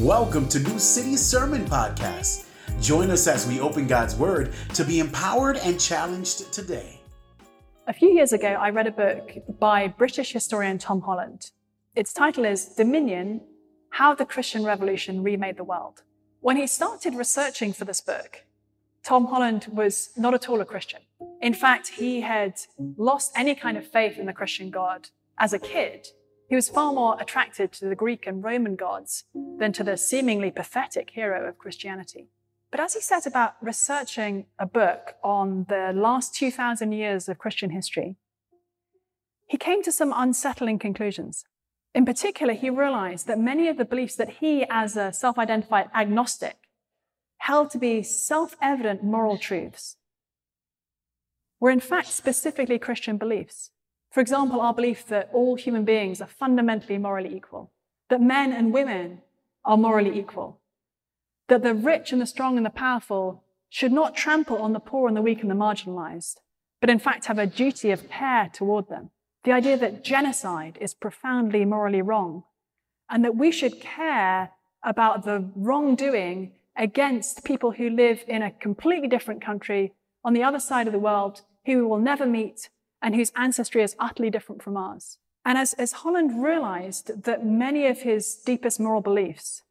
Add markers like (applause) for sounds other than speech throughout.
Welcome to New City Sermon Podcast. Join us as we open God's Word to be empowered and challenged today. A few years ago, I read a book by British historian Tom Holland. Its title is Dominion How the Christian Revolution Remade the World. When he started researching for this book, Tom Holland was not at all a Christian. In fact, he had lost any kind of faith in the Christian God as a kid he was far more attracted to the Greek and Roman gods than to the seemingly pathetic hero of Christianity. But as he set about researching a book on the last 2,000 years of Christian history, he came to some unsettling conclusions. In particular, he realized that many of the beliefs that he, as a self identified agnostic, held to be self evident moral truths were in fact specifically Christian beliefs. For example, our belief that all human beings are fundamentally morally equal, that men and women are morally equal, that the rich and the strong and the powerful should not trample on the poor and the weak and the marginalized, but in fact have a duty of care toward them. The idea that genocide is profoundly morally wrong, and that we should care about the wrongdoing against people who live in a completely different country on the other side of the world who we will never meet and whose ancestry is utterly different from ours. And as, as Holland realized that many of his deepest moral beliefs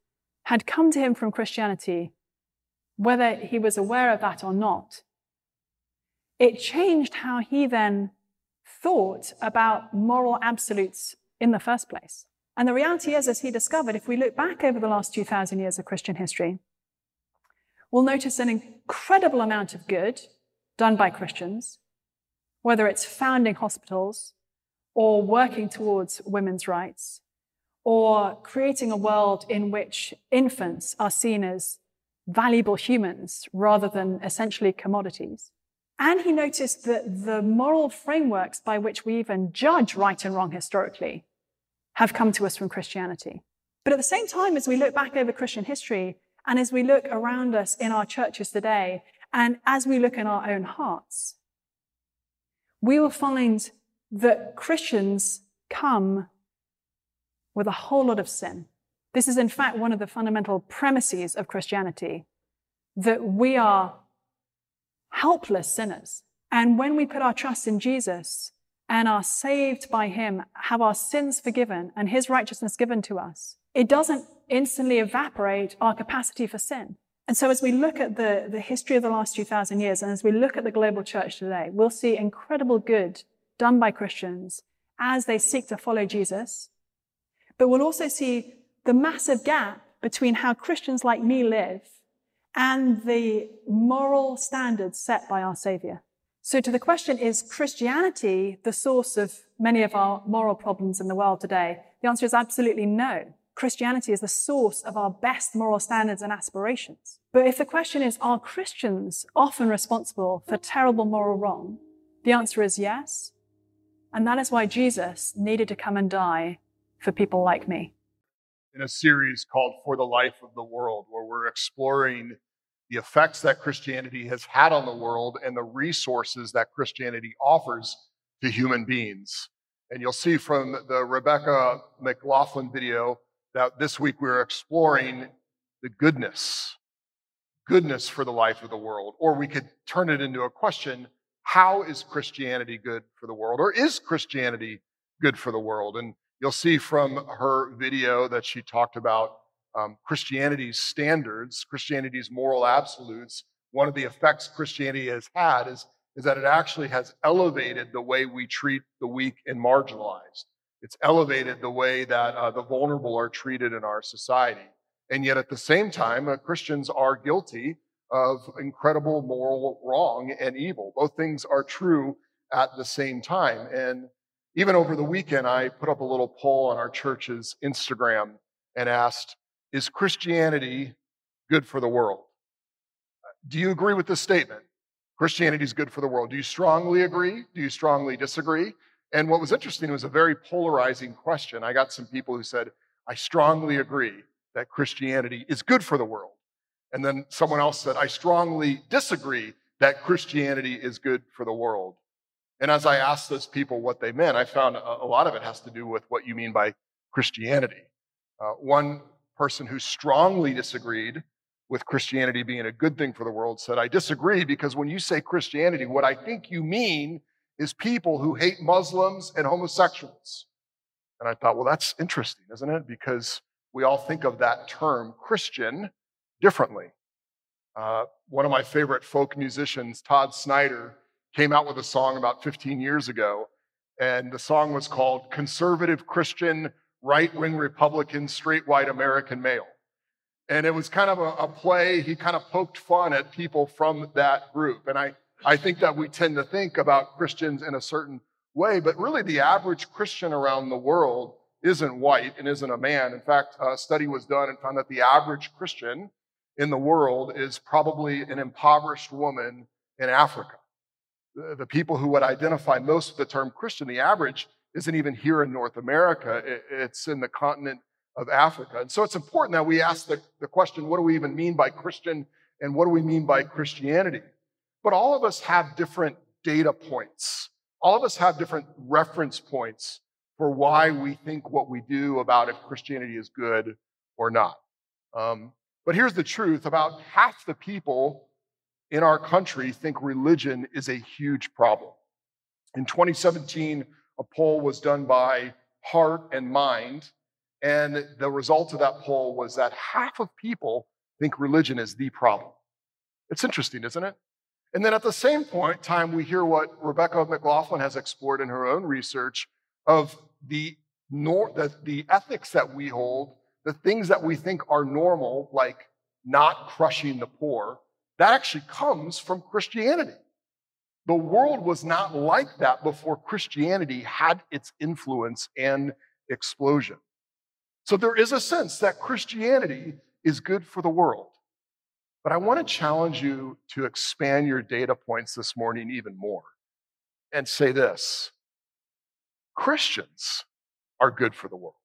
had come to him from Christianity, whether he was aware of that or not, it changed how he then thought about moral absolutes in the first place. And the reality is, as he discovered, if we look back over the last 2,000 years of Christian history, we'll notice an incredible amount of good done by Christians, whether it's founding hospitals or working towards women's rights or creating a world in which infants are seen as valuable humans rather than essentially commodities. And he noticed that the moral frameworks by which we even judge right and wrong historically have come to us from Christianity. But at the same time, as we look back over Christian history and as we look around us in our churches today, and as we look in our own hearts, we will find that Christians come with a whole lot of sin. This is, in fact, one of the fundamental premises of Christianity that we are helpless sinners. And when we put our trust in Jesus and are saved by Him, have our sins forgiven and His righteousness given to us, it doesn't instantly evaporate our capacity for sin. And so as we look at the, the history of the last 2,000 years and as we look at the global church today, we'll see incredible good done by Christians as they seek to follow Jesus. But we'll also see the massive gap between how Christians like me live and the moral standards set by our Savior. So to the question, is Christianity the source of many of our moral problems in the world today? The answer is absolutely no. Christianity is the source of our best moral standards and aspirations. But if the question is, are Christians often responsible for terrible moral wrong? The answer is yes. And that is why Jesus needed to come and die for people like me. In a series called For the Life of the World, where we're exploring the effects that Christianity has had on the world and the resources that Christianity offers to human beings. And you'll see from the Rebecca McLaughlin video that this week we're exploring the goodness, goodness for the life of the world. Or we could turn it into a question how is Christianity good for the world? Or is Christianity good for the world? And you'll see from her video that she talked about um, Christianity's standards, Christianity's moral absolutes. One of the effects Christianity has had is, is that it actually has elevated the way we treat the weak and marginalized. It's elevated the way that uh, the vulnerable are treated in our society. And yet, at the same time, uh, Christians are guilty of incredible moral wrong and evil. Both things are true at the same time. And even over the weekend, I put up a little poll on our church's Instagram and asked, Is Christianity good for the world? Do you agree with this statement? Christianity is good for the world. Do you strongly agree? Do you strongly disagree? And what was interesting was a very polarizing question. I got some people who said, I strongly agree that Christianity is good for the world. And then someone else said, I strongly disagree that Christianity is good for the world. And as I asked those people what they meant, I found a, lot of it has to do with what you mean by Christianity. Uh, one person who strongly disagreed with Christianity being a good thing for the world said, I disagree because when you say Christianity, what I think you mean is people who hate Muslims and homosexuals. And I thought, well, that's interesting, isn't it? Because we all think of that term Christian differently. Uh, one of my favorite folk musicians, Todd Snider, came out with a song about 15 years ago, and the song was called Conservative Christian Right Wing Republican Straight White American Male. And it was kind of a, a, play, he kind of poked fun at people from that group. And I, I think that we tend to think about Christians in a certain way, but really the average Christian around the world isn't white and isn't a man. In fact, a study was done and found that the average Christian in the world is probably an impoverished woman in Africa. The, people who would identify most with the term Christian, the average, isn't even here in North America, it's in the continent of Africa. And so it's important that we ask the, the question what do we even mean by Christian and what do we mean by Christianity? But all of us have different data points. All of us have different reference points for why we think what we do about if Christianity is good or not. Um, but here's the truth about half the people in our country think religion is a huge problem. In 2017, a poll was done by Heart and Mind, and the result of that poll was that half of people think religion is the problem. It's interesting, isn't it? And then at the same point time, we hear what Rebecca McLaughlin has explored in her own research of the, nor- the, the ethics that we hold the things that we think are normal, like not crushing the poor, that actually comes from Christianity. The world was not like that before Christianity had its influence and explosion. So there is a sense that Christianity is good for the world. But I want to challenge you to expand your data points this morning even more and say this Christians are good for the world.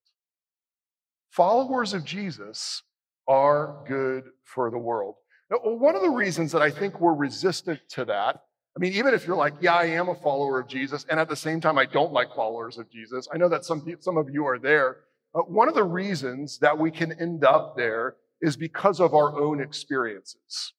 Followers of Jesus are good for the world. Now, one of the reasons that I think we're resistant to that, I mean, even if you're like, yeah, I am a follower of Jesus, and at the same time, I don't like followers of Jesus, I know that some, some of you are there. But one of the reasons that we can end up there is because of our own experiences.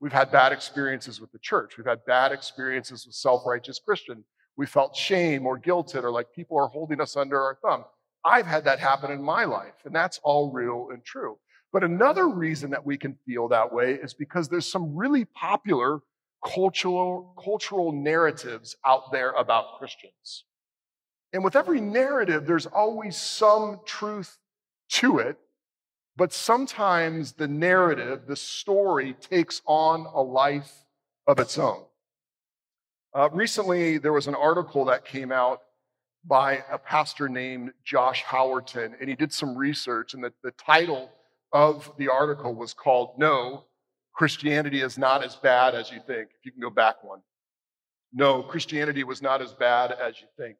We've had bad experiences with the church. We've had bad experiences with self righteous Christian. We felt shame or guilted or like people are holding us under our thumb. I've had that happen in my life, and that's all real and true. But another reason that we can feel that way is because there's some really popular cultural, cultural narratives out there about Christians. And with every narrative, there's always some truth to it, but sometimes the narrative, the story, takes on a life of its own. Uh, recently, there was an article that came out by a pastor named Josh Howerton, and he did some research, and the, the title of the article was called No, Christianity is Not as Bad as You Think. If you can go back one. No, Christianity was not as bad as you think.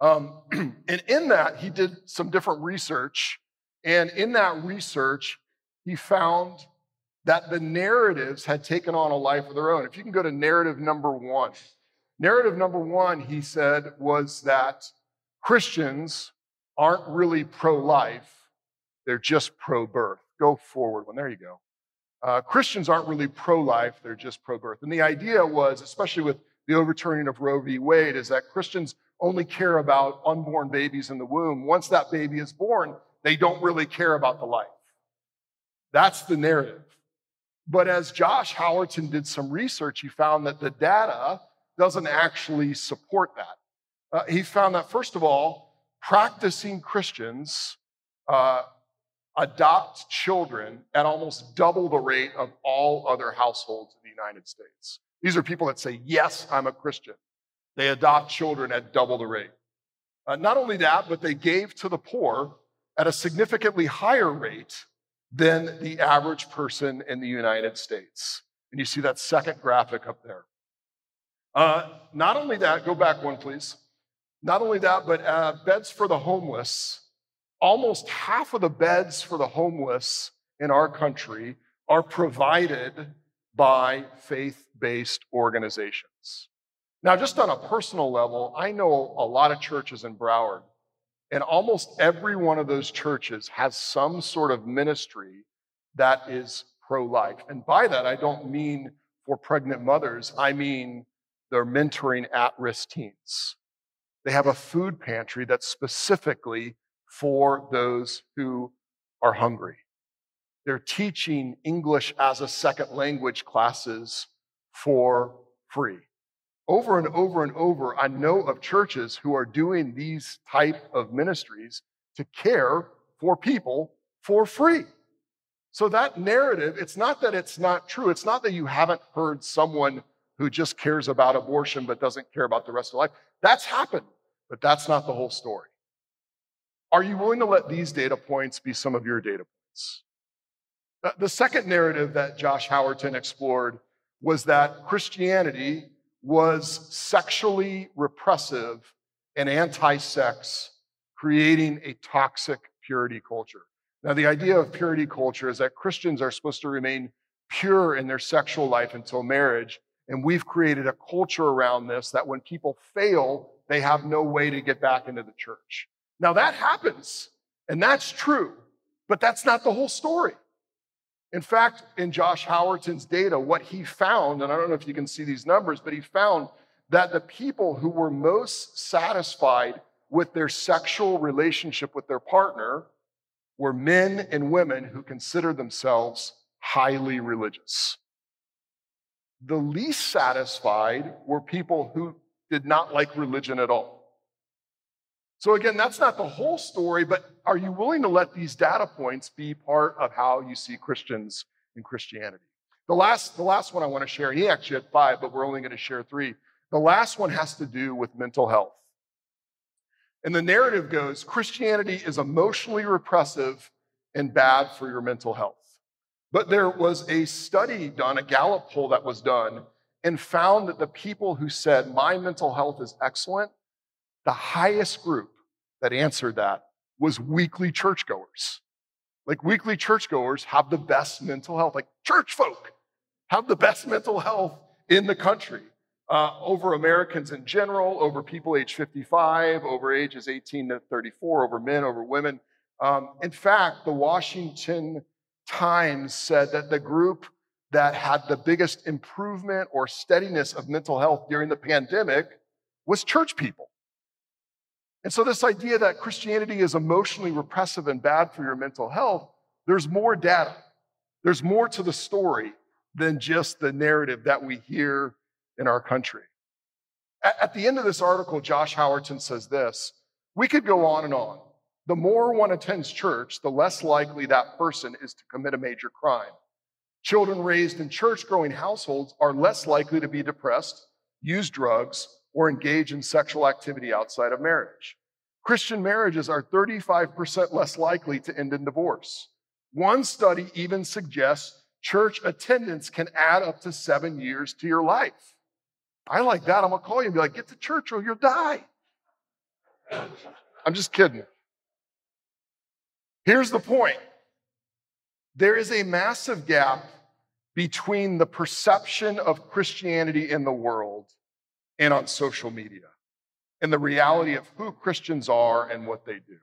Um, (clears throat) and in that, he did some different research. And in that research, he found that the narratives had taken on a life of their own. If you can go to narrative number one. Narrative number one, he said, was that Christians aren't really pro life, they're just pro birth. Go forward one. There you go. Uh, Christians aren't really pro life, they're just pro birth. And the idea was, especially with the overturning of Roe v. Wade, is that Christians only care about unborn babies in the womb. Once that baby is born, they don't really care about the life. That's the narrative. But as Josh Howerton did some research, he found that the data doesn't actually support that uh, he found that, first of all, practicing Christians uh, adopt children at almost double the rate of all other households in the United States. These are people that say, Yes, I'm a Christian. They adopt children at double the rate. Uh, not only that, but they gave to the poor at a significantly higher rate than the average person in the United States. And you see that second graphic up there. Uh, not only that, go back one, please. Not only that, but uh, beds for the homeless. Almost half of the beds for the homeless in our country are provided by faith based organizations. Now, just on a personal level, I know a lot of churches in Broward And almost every one of those churches has some sort of ministry that is pro life. And by that, I don't mean for pregnant mothers, I mean they're mentoring at risk teens. They have a food pantry that's specifically for those who are hungry. They're teaching English as a second language classes for free. Over and over and over, I know of churches who are doing these type of ministries to care for people for free. So that narrative, it's not that it's not true. It's not that you haven't heard someone who just cares about abortion but doesn't care about the rest of life. That's happened, but that's not the whole story. Are you willing to let these data points be some of your data points? The second narrative that Josh Howerton explored was that Christianity was sexually repressive and anti sex, creating a toxic purity culture. Now, the idea of purity culture is that Christians are supposed to remain pure in their sexual life until marriage. And we've created a culture around this that when people fail, they have no way to get back into the church. Now, that happens, and that's true, but that's not the whole story. In fact, in Josh Howerton's data, what he found, and I don't know if you can see these numbers, but he found that the people who were most satisfied with their sexual relationship with their partner were men and women who considered themselves highly religious. The least satisfied were people who did not like religion at all. So, again, that's not the whole story, but are you willing to let these data points be part of how you see Christians in Christianity? The last, the last one I want to share, and he actually had five, but we're only going to share three. The last one has to do with mental health. And the narrative goes Christianity is emotionally repressive and bad for your mental health. But there was a study done, a Gallup poll that was done, and found that the people who said, My mental health is excellent, the highest group that answered that was weekly churchgoers. Like weekly churchgoers have the best mental health, like church folk have the best mental health in the country uh, over Americans in general, over people age 55, over ages 18 to 34, over men, over women. Um, in fact, the Washington Times said that the group that had the biggest improvement or steadiness of mental health during the pandemic was church people. And so, this idea that Christianity is emotionally repressive and bad for your mental health, there's more data. There's more to the story than just the narrative that we hear in our country. At the end of this article, Josh Howerton says this We could go on and on. The more one attends church, the less likely that person is to commit a major crime. Children raised in church growing households are less likely to be depressed, use drugs, or engage in sexual activity outside of marriage. Christian marriages are 35% less likely to end in divorce. One study even suggests church attendance can add up to seven years to your life. I like that. I'm going to call you and be like, get to church or you'll die. I'm just kidding. Here's the point there is a massive gap between the perception of Christianity in the world and on social media and the reality of who Christians are and what they do.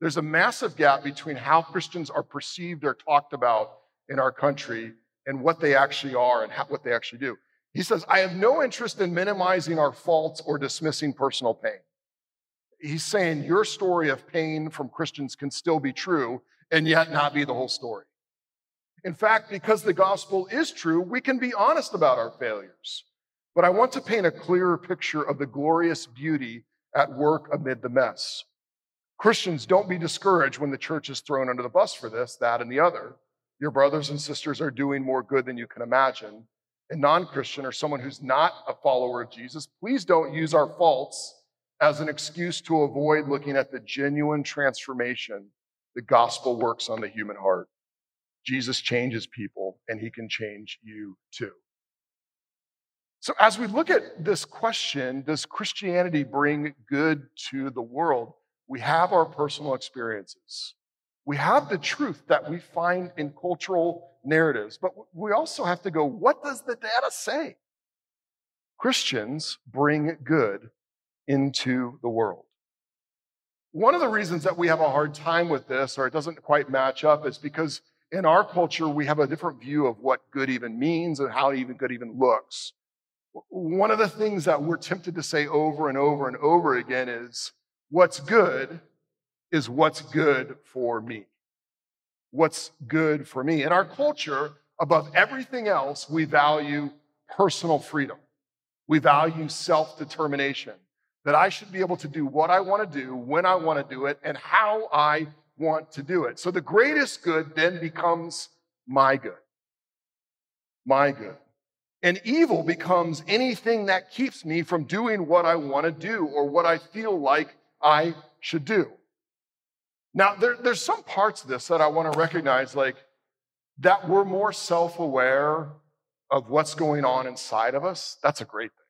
There's a massive gap between how Christians are perceived or talked about in our country and what they actually are and how, what they actually do. He says, I have no interest in minimizing our faults or dismissing personal pain. He's saying your story of pain from Christians can still be true and yet not be the whole story. In fact, because the gospel is true, we can be honest about our failures. But I want to paint a clearer picture of the glorious beauty at work amid the mess. Christians, don't be discouraged when the church is thrown under the bus for this, that, and the other. Your brothers and sisters are doing more good than you can imagine. And non Christian or someone who's not a follower of Jesus, please don't use our faults as an excuse to avoid looking at the genuine transformation the gospel works on the human heart. Jesus changes people, and he can change you too. So, as we look at this question, does Christianity bring good to the world? We have our personal experiences. We have the truth that we find in cultural narratives, but we also have to go, what does the data say? Christians bring good into the world. one of the reasons that we have a hard time with this, or it doesn't quite match up, is because in our culture, we have a different view of what good even means and how even good even looks. One of the things that we're tempted to say over and over and over again is what's good is what's good for me. What's good for me. In our culture, above everything else, we value personal freedom. We value self determination, that I should be able to do what I want to do, when I want to do it, and how I want to do it. So the greatest good then becomes my good. My good. And evil becomes anything that keeps me from doing what I want to do or what I feel like I should do. Now, there, there's some parts of this that I want to recognize, like that we're more self aware of what's going on inside of us. That's a great thing.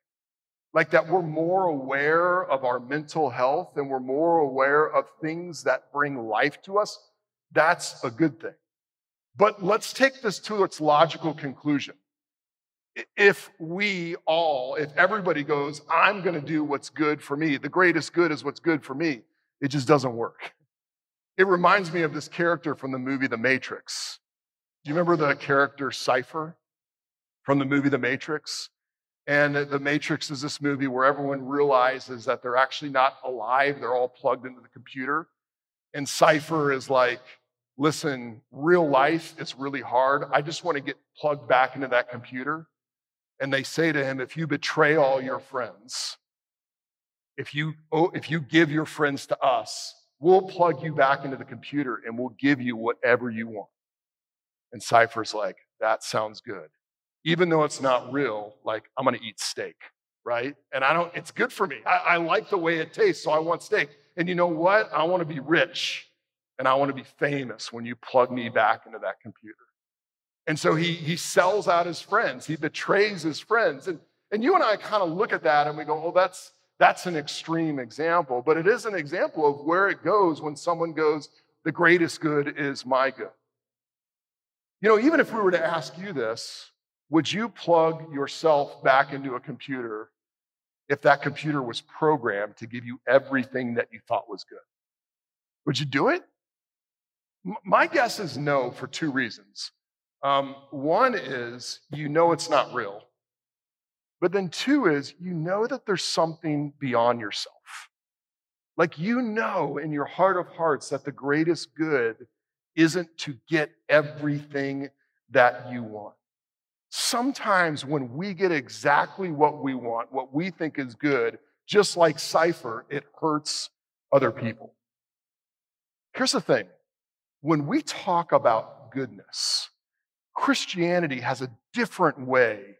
Like that we're more aware of our mental health and we're more aware of things that bring life to us. That's a good thing. But let's take this to its logical conclusion if we all, if everybody goes, I'm going to do what's good for me, the greatest good is what's good for me, it just doesn't work. It reminds me of this character from the movie The Matrix. Do you remember the character Cypher from the movie The Matrix? And The Matrix is this movie where everyone realizes that they're actually not alive, they're all plugged into the computer. And Cypher is like, listen, real life is really hard. I just want to get plugged back into that computer and they say to him, If you betray all your friends, if you, oh, if you give your friends to us, we'll plug you back into the computer and we'll give you whatever you want. And Cypher's like, That sounds good. Even though it's not real, like, I'm gonna eat steak, right? And I don't, it's good for me. I, I like the way it tastes, so I want steak. And you know what? I wanna be rich and I wanna be famous when you plug me back into that computer. And so he, he sells out his friends, he betrays his friends. And, and you and I kind of look at that and we go, oh, that's, that's an extreme example. But it is an example of where it goes when someone goes, the greatest good is my good. You know, even if we were to ask you this, would you plug yourself back into a computer if that computer was programmed to give you everything that you thought was good? Would you do it? My guess is no for two reasons. Um, one is you know it's not real. But then two is you know that there's something beyond yourself. Like you know in your heart of hearts that the greatest good isn't to get everything that you want. Sometimes when we get exactly what we want, what we think is good, just like Cypher, it hurts other people. Here's the thing when we talk about goodness, Christianity has a different way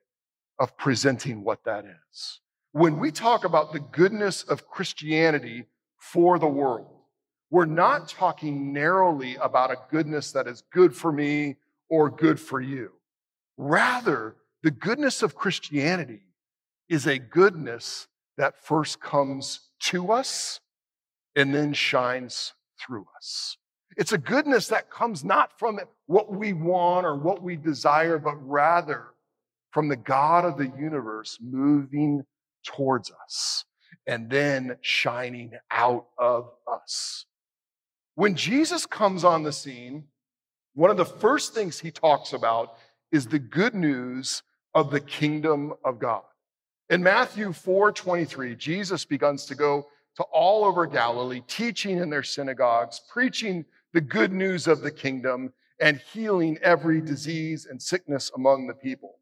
of presenting what that is. When we talk about the goodness of Christianity for the world, we're not talking narrowly about a goodness that is good for me or good for you. Rather, the goodness of Christianity is a goodness that first comes to us and then shines through us. It's a goodness that comes not from what we want or what we desire, but rather from the God of the universe moving towards us and then shining out of us. When Jesus comes on the scene, one of the first things he talks about is the good news of the kingdom of God. In Matthew 4 23, Jesus begins to go to all over Galilee, teaching in their synagogues, preaching the good news of the kingdom and healing every disease and sickness among the people.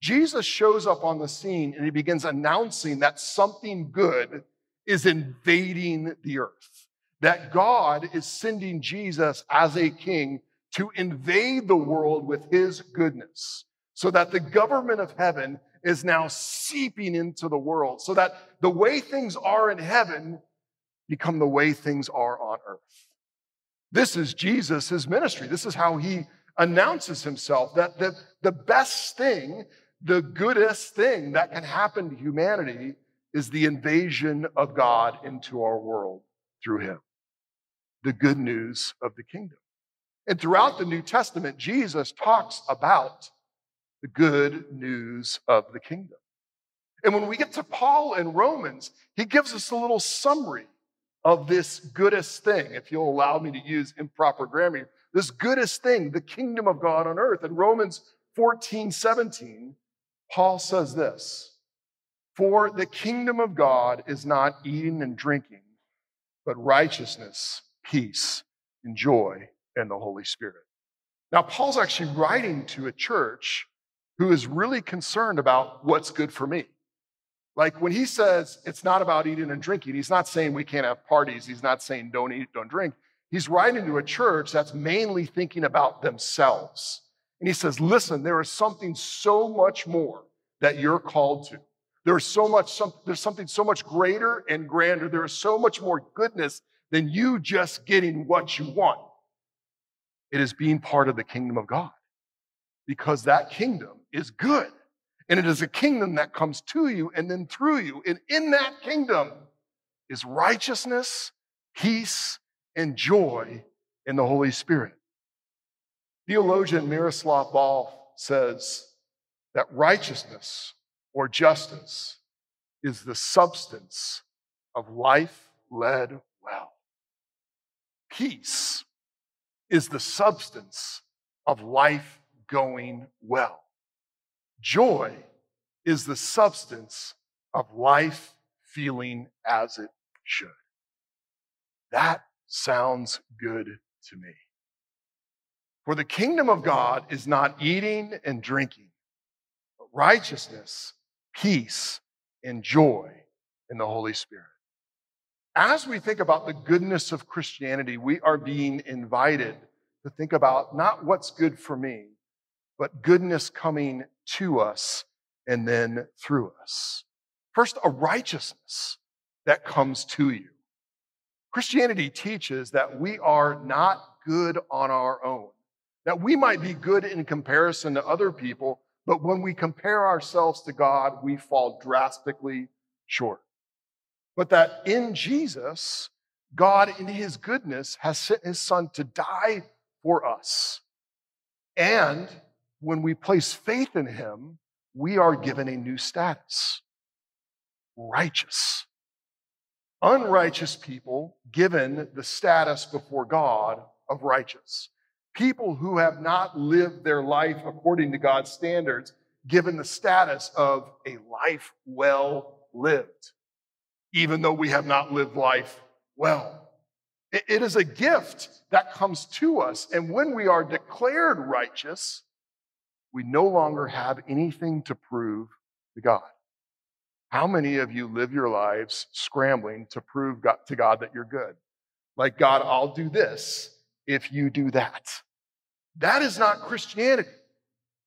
Jesus shows up on the scene and he begins announcing that something good is invading the earth, that God is sending Jesus as a king to invade the world with his goodness, so that the government of heaven is now seeping into the world, so that the way things are in heaven become the way things are on earth. This is Jesus' his ministry. This is how he announces himself that the, the best thing, the goodest thing that can happen to humanity is the invasion of God into our world through him. The good news of the kingdom. And throughout the New Testament, Jesus talks about the good news of the kingdom. And when we get to Paul in Romans, he gives us a little summary of this goodest thing, if you'll allow me to use improper grammar, this goodest thing, the kingdom of God on earth. In Romans 14, 17, Paul says this For the kingdom of God is not eating and drinking, but righteousness, peace, and joy in the Holy Spirit. Now, Paul's actually writing to a church who is really concerned about what's good for me. Like when he says it's not about eating and drinking, he's not saying we can't have parties. He's not saying don't eat, don't drink. He's writing to a church that's mainly thinking about themselves. And he says, listen, there is something so much more that you're called to. There's so much, some, there's something so much greater and grander. There is so much more goodness than you just getting what you want. It is being part of the kingdom of God because that kingdom is good. And it is a kingdom that comes to you and then through you. And in that kingdom is righteousness, peace, and joy in the Holy Spirit. Theologian Miroslav Volf says that righteousness or justice is the substance of life led well. Peace is the substance of life going well. Joy is the substance of life feeling as it should. That sounds good to me. For the kingdom of God is not eating and drinking, but righteousness, peace, and joy in the Holy Spirit. As we think about the goodness of Christianity, we are being invited to think about not what's good for me, but goodness coming to us and then through us. First, a righteousness that comes to you. Christianity teaches that we are not good on our own, that we might be good in comparison to other people, but when we compare ourselves to God, we fall drastically short. But that in Jesus, God, in his goodness, has sent his son to die for us. And when we place faith in him, we are given a new status righteous. Unrighteous people given the status before God of righteous. People who have not lived their life according to God's standards, given the status of a life well lived, even though we have not lived life well. It is a gift that comes to us. And when we are declared righteous, we no longer have anything to prove to God. How many of you live your lives scrambling to prove God, to God that you're good? Like, God, I'll do this if you do that. That is not Christianity.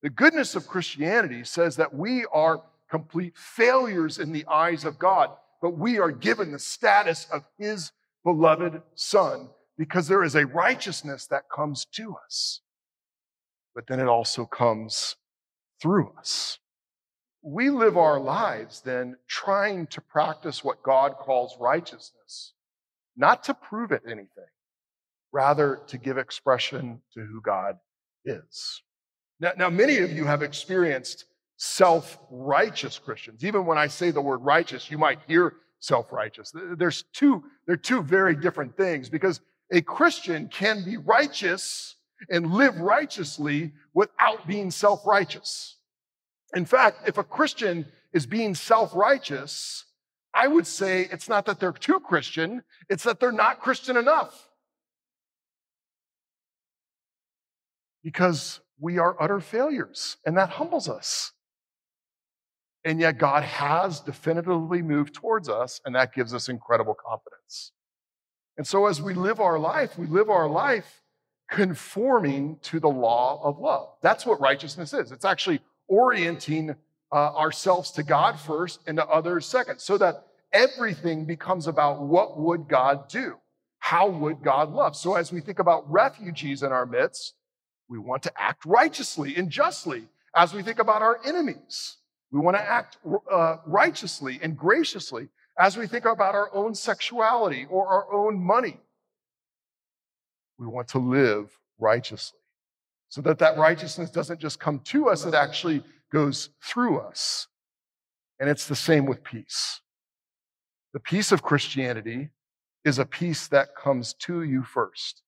The goodness of Christianity says that we are complete failures in the eyes of God, but we are given the status of His beloved Son because there is a righteousness that comes to us but then it also comes through us. We live our lives then trying to practice what God calls righteousness, not to prove it anything, rather to give expression to who God is. Now, now many of you have experienced self righteous Christians. Even when I say the word righteous, you might hear self righteous. There's two, they're two very different things because a Christian can be righteous and live righteously without being self righteous. In fact, if a Christian is being self righteous, I would say it's not that they're too Christian, it's that they're not Christian enough. Because we are utter failures, and that humbles us. And yet, God has definitively moved towards us, and that gives us incredible confidence. And so, as we live our life, we live our life conforming to the law of love. That's what righteousness is. It's actually orienting uh, ourselves to God first and to others second, so that everything becomes about what would God do? How would God love? So as we think about refugees in our midst, we want to act righteously and justly. As we think about our enemies, we want to act uh, righteously and graciously. As we think about our own sexuality or our own money, we want to live righteously so that that righteousness doesn't just come to us, it actually goes through us. And it's the same with peace. The peace of Christianity is a peace that comes to you first.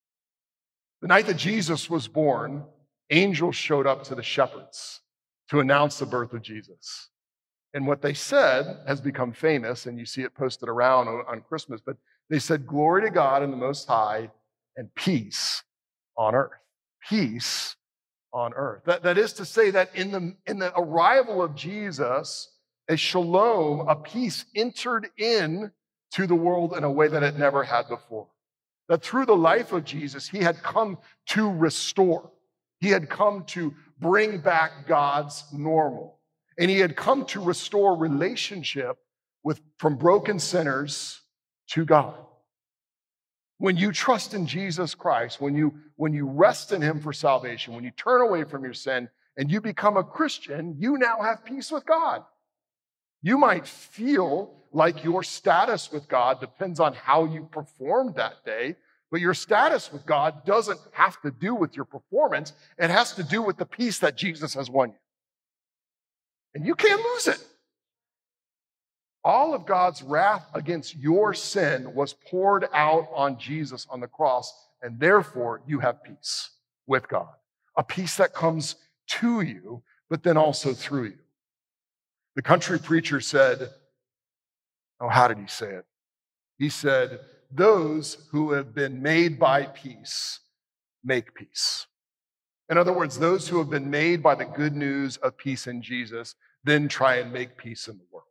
The night that Jesus was born, angels showed up to the shepherds to announce the birth of Jesus. And what they said has become famous, and you see it posted around on Christmas, but they said, Glory to God in the Most High and peace on earth. Peace on earth. That, that is to say, that in the, in the arrival of Jesus, a shalom, a peace entered in to the world in a way that it never had before. That through the life of Jesus, he had come to restore. He had come to bring back God's normal. And he had come to restore relationship with, from broken sinners to God. When you trust in Jesus Christ, when you, when you rest in him for salvation, when you turn away from your sin and you become a Christian, you now have peace with God. You might feel like your status with God depends on how you performed that day, but your status with God doesn't have to do with your performance. It has to do with the peace that Jesus has won you. And you can't lose it. All of God's wrath against your sin was poured out on Jesus on the cross, and therefore you have peace with God. A peace that comes to you, but then also through you. The country preacher said, Oh, how did he say it? He said, Those who have been made by peace make peace. In other words, those who have been made by the good news of peace in Jesus then try and make peace in the world.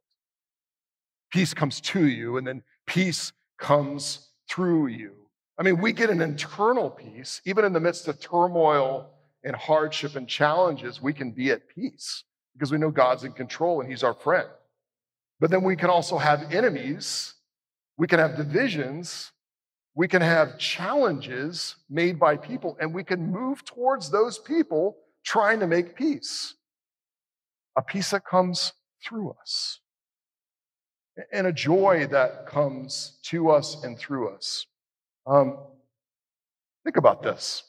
Peace comes to you, and then peace comes through you. I mean, we get an internal peace, even in the midst of turmoil and hardship and challenges, we can be at peace because we know God's in control and He's our friend. But then we can also have enemies, we can have divisions, we can have challenges made by people, and we can move towards those people trying to make peace. A peace that comes through us, and a joy that comes to us and through us. Um, think about this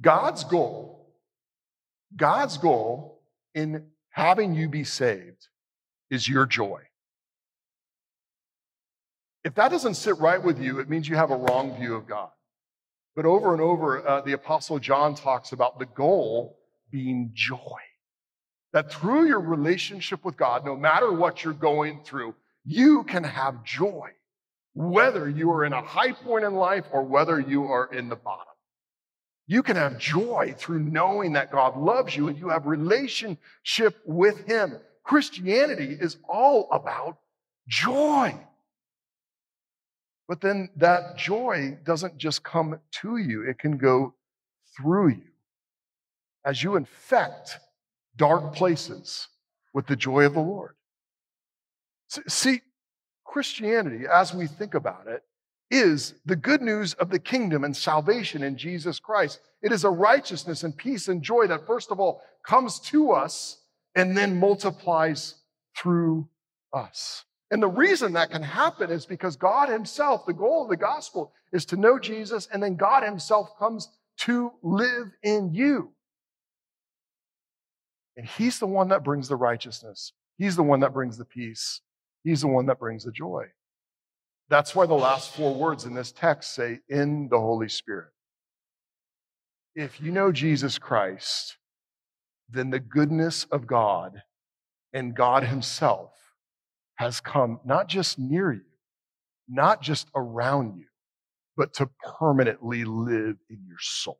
God's goal, God's goal in having you be saved is your joy. If that doesn't sit right with you, it means you have a wrong view of God. But over and over, uh, the Apostle John talks about the goal being joy. That through your relationship with God, no matter what you're going through, you can have joy, whether you are in a high point in life or whether you are in the bottom. You can have joy through knowing that God loves you and you have relationship with him. Christianity is all about joy. But then that joy doesn't just come to you, it can go through you. As you infect dark places with the joy of the Lord. See, Christianity, as we think about it, is the good news of the kingdom and salvation in Jesus Christ. It is a righteousness and peace and joy that, first of all, comes to us and then multiplies through us. And the reason that can happen is because God Himself, the goal of the gospel is to know Jesus, and then God Himself comes to live in you. And He's the one that brings the righteousness, He's the one that brings the peace, He's the one that brings the joy. That's why the last four words in this text say, in the Holy Spirit. If you know Jesus Christ, then the goodness of God and God Himself has come not just near you, not just around you, but to permanently live in your soul.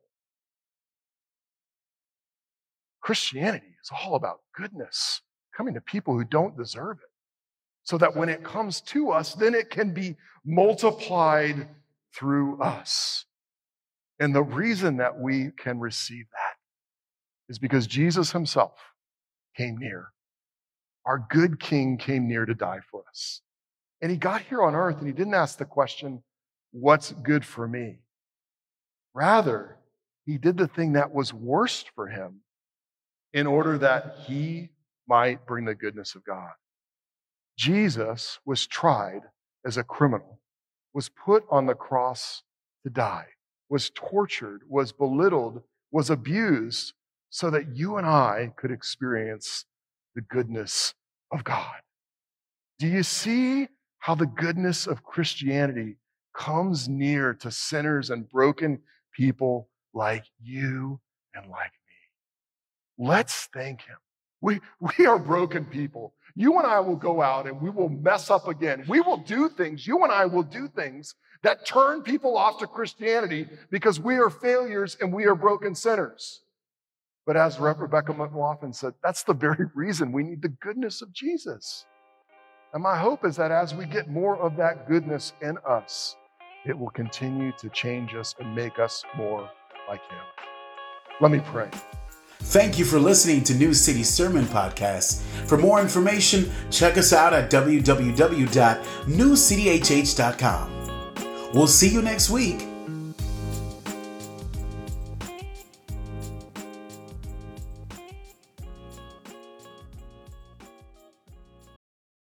Christianity is all about goodness coming to people who don't deserve it. So that when it comes to us, then it can be multiplied through us. And the reason that we can receive that is because Jesus himself came near. Our good king came near to die for us. And he got here on earth and he didn't ask the question, What's good for me? Rather, he did the thing that was worst for him in order that he might bring the goodness of God. Jesus was tried as a criminal, was put on the cross to die, was tortured, was belittled, was abused so that you and I could experience the goodness of God. Do you see how the goodness of Christianity comes near to sinners and broken people like you and like me. Let's thank him. We, we are broken people. You and I will go out and we will mess up again. We will do things, you and I will do things that turn people off to Christianity because we are failures and we are broken sinners. But as Rebecca McLaughlin said, that's the very (laughs) reason we need the goodness of Jesus. And my hope is that as we get more of that goodness in us, it will continue to change us and make us more like Him. Let me pray. Thank you for listening to New City Sermon Podcast. For more information, check us out at www.newcityhh.com. We'll see you next week